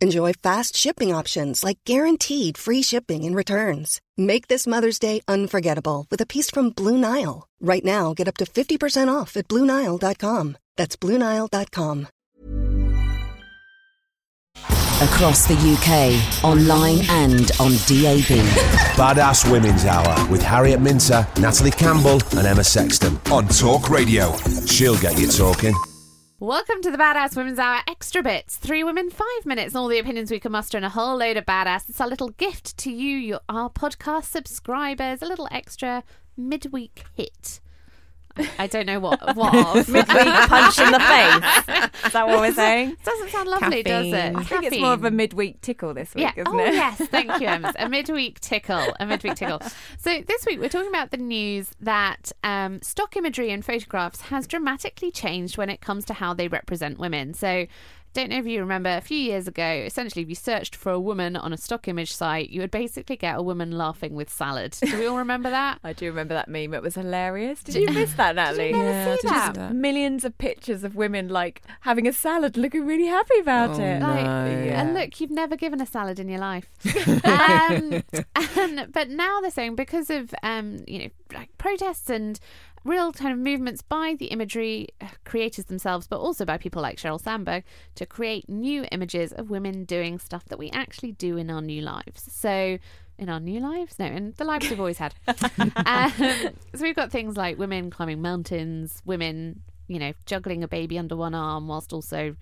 Enjoy fast shipping options like guaranteed free shipping and returns. Make this Mother's Day unforgettable with a piece from Blue Nile. Right now, get up to 50% off at BlueNile.com. That's BlueNile.com. Across the UK, online and on DAB. Badass Women's Hour with Harriet Minter, Natalie Campbell, and Emma Sexton on Talk Radio. She'll get you talking. Welcome to the Badass Women's Hour Extra Bits. Three women, five minutes, all the opinions we can muster, and a whole load of badass. It's our little gift to you, your, our podcast subscribers, a little extra midweek hit. I don't know what what of. Midweek punch in the face. Is that what we're saying? Doesn't sound lovely, does it? I think it's more of a midweek tickle this week, isn't oh it? yes, thank you, Emma. A midweek tickle. A midweek tickle. So this week we're talking about the news that um, stock imagery in photographs has dramatically changed when it comes to how they represent women. So. Don't know if you remember a few years ago, essentially, if you searched for a woman on a stock image site, you would basically get a woman laughing with salad. Do we all remember that? I do remember that meme. It was hilarious. Did you miss that, Natalie? never Yeah, see did that? see that. Millions of pictures of women like having a salad, looking really happy about Oh, it. Like, Yeah. And look, you've never given a salad in your life. um, and, but now they're saying because of um, you know like protests and real kind of movements by the imagery uh, creators themselves, but also by people like Sheryl Sandberg to create new images of women doing stuff that we actually do in our new lives. So. In our new lives? No, in the lives we've always had. um, so we've got things like women climbing mountains, women, you know, juggling a baby under one arm whilst also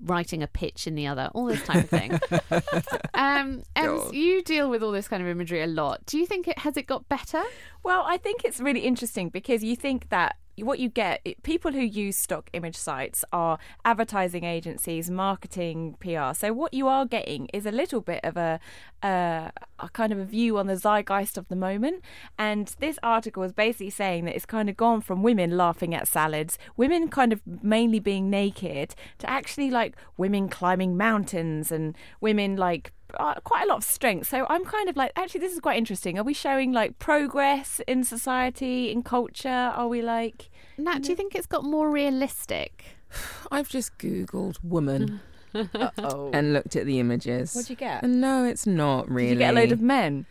writing a pitch in the other, all this type of thing. um, and you deal with all this kind of imagery a lot. Do you think it has it got better? Well, I think it's really interesting because you think that what you get, people who use stock image sites are advertising agencies, marketing, PR. So what you are getting is a little bit of a, uh, a kind of a view on the zeitgeist of the moment. And this article is basically saying that it's kind of gone from women laughing at salads, women kind of mainly being naked, to actually like women climbing mountains and women like quite a lot of strength. So I'm kind of like, actually, this is quite interesting. Are we showing like progress in society, in culture? Are we like, Nat, do you think it's got more realistic? I've just Googled woman and looked at the images. what'd you get? And no, it's not really. Did you get a load of men?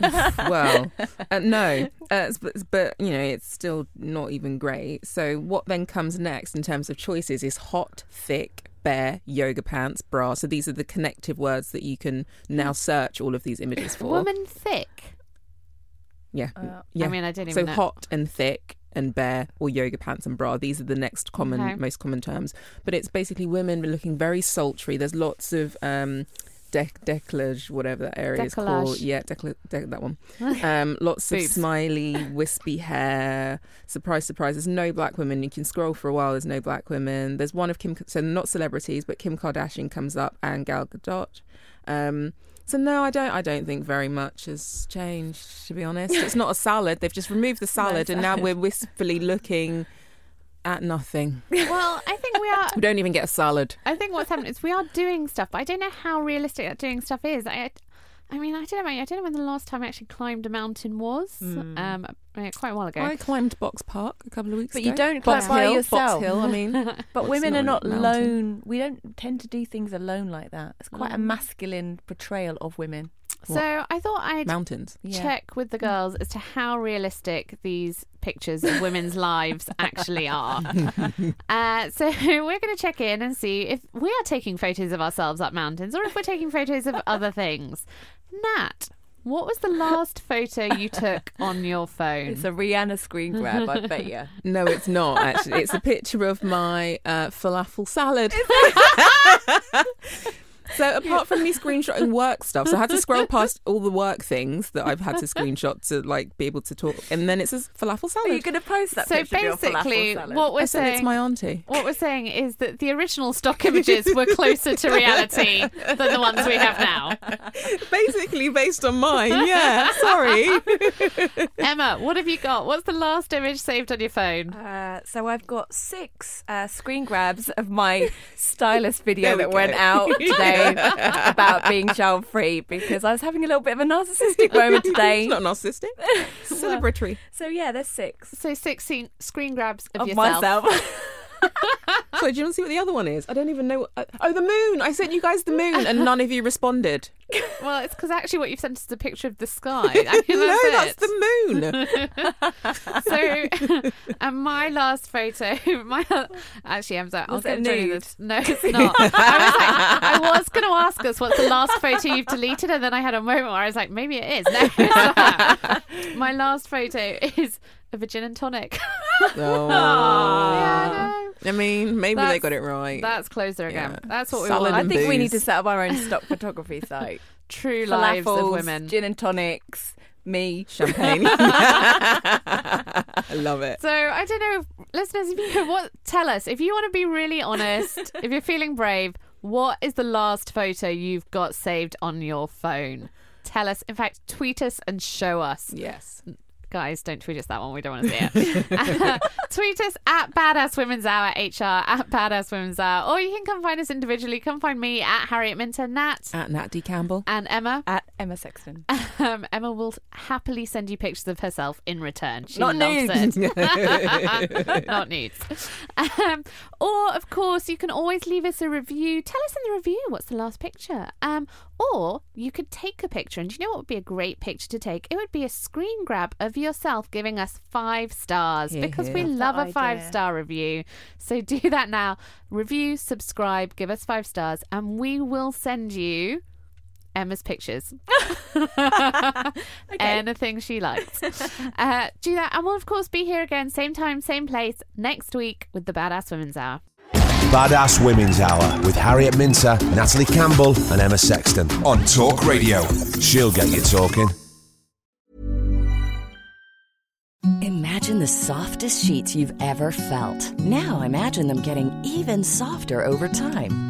well, uh, no, uh, but, but you know, it's still not even great. So what then comes next in terms of choices is hot, thick, bare, yoga pants, bra. So these are the connective words that you can now search all of these images for. Woman thick. Yeah, Uh, yeah. I mean, I didn't so know. hot and thick and bare or yoga pants and bra. These are the next common, Okay. most common terms. But it's basically women looking very sultry. There's lots of um, dec- decollage, whatever that area is called. Yeah, decoll- de- that one. Um, lots of Boobs. smiley, wispy hair. Surprise, surprise. There's no black women. You can scroll for a while. There's no black women. There's one of Kim. So not celebrities, but Kim Kardashian comes up and Gal Gadot. Um, so no, I don't. I don't think very much has changed. To be honest, it's not a salad. They've just removed the salad, and now we're wistfully looking at nothing. Well, I think we are. We don't even get a salad. I think what's happening is we are doing stuff, but I don't know how realistic that doing stuff is. I, I mean, I don't know. I don't know when the last time I actually climbed a mountain was. Hmm. Um, quite a while ago. I climbed Box Park a couple of weeks But ago. But you don't climb by Hill, yourself. Box Hill. I mean, But It's women are not not a mountain. alone. We don't tend to do things alone like that. It's quite a masculine portrayal of women. So I thought I'd mountains. Yeah. check with the girls as to how realistic these pictures of women's lives actually are. Uh, so we're going to check in and see if we are taking photos of ourselves up mountains or if we're taking photos of other things. Nat, What was the last photo you took on your phone? It's a Rihanna screen grab, I bet you. No, it's not actually. It's a picture of my uh, falafel salad. So apart from me screenshotting work stuff, so I had to scroll past all the work things that I've had to screenshot to like be able to talk, and then it says falafel Are salad. you going to post that so picture of your basically, salad? what we're I said saying, it's my auntie. what we're saying is that the original stock images were closer to reality than the ones we have now. Basically based on mine. Yeah, sorry. Emma, what have you got? What's the last image saved on your phone? Uh, so I've got six uh, screen grabs of my stylist video There we that went out today about being child free because I was having a little bit of a narcissistic moment today. It's not narcissistic. Celebratory. So yeah, there's six So 16 screen grabs of, of yourself. myself. So do you want to see what the other one is? I don't even know. uh, Oh, the moon. I sent you guys the moon, and none of you responded. Well, it's because actually what you've sent is a picture of the sky. I mean, no, that's that's the moon. So, and my last photo, my actually, I'm sorry, I'll Was get it to you nude? this. No, it's not. I was like, I was going to ask us what's the last photo you've deleted, and then I had a moment where I was like, maybe it is. No, it's not. my last photo is a gin and tonic. Oh. yeah, I mean, maybe they got it right. That's closer again. Yeah. That's what we Salad want. I think we need to set up our own stock photography site. True lives of women. gin and tonics, me. Champagne. I love it. So I don't know, if, listeners. If you what, tell us if you want to be really honest. if you're feeling brave, what is the last photo you've got saved on your phone? Tell us. In fact, tweet us and show us. Yes. Guys, don't tweet us that one. We don't want to see it. tweet us at Badass Women's Hour HR at Badass Women's Hour, or you can come find us individually. Come find me at Harriet Minter, Nat, At Nat D. Campbell. and Emma. At Emma Sexton. Um, Emma will happily send you pictures of herself in return. She Not loves nudes. it. Not nudes. Um, or, of course, you can always leave us a review. Tell us in the review what's the last picture. Um, or you could take a picture. And do you know what would be a great picture to take? It would be a screen grab of yourself giving us five stars Hear, because we love that a idea. five star review. So do that now. Review, subscribe, give us five stars, and we will send you Emma's pictures. Anything she likes. uh, do that. And we'll, of course, be here again, same time, same place, next week with the Badass Women's Hour. Badass Women's Hour with Harriet Minter, Natalie Campbell, and Emma Sexton on Talk Radio. She'll get you talking. Imagine the softest sheets you've ever felt. Now imagine them getting even softer over time.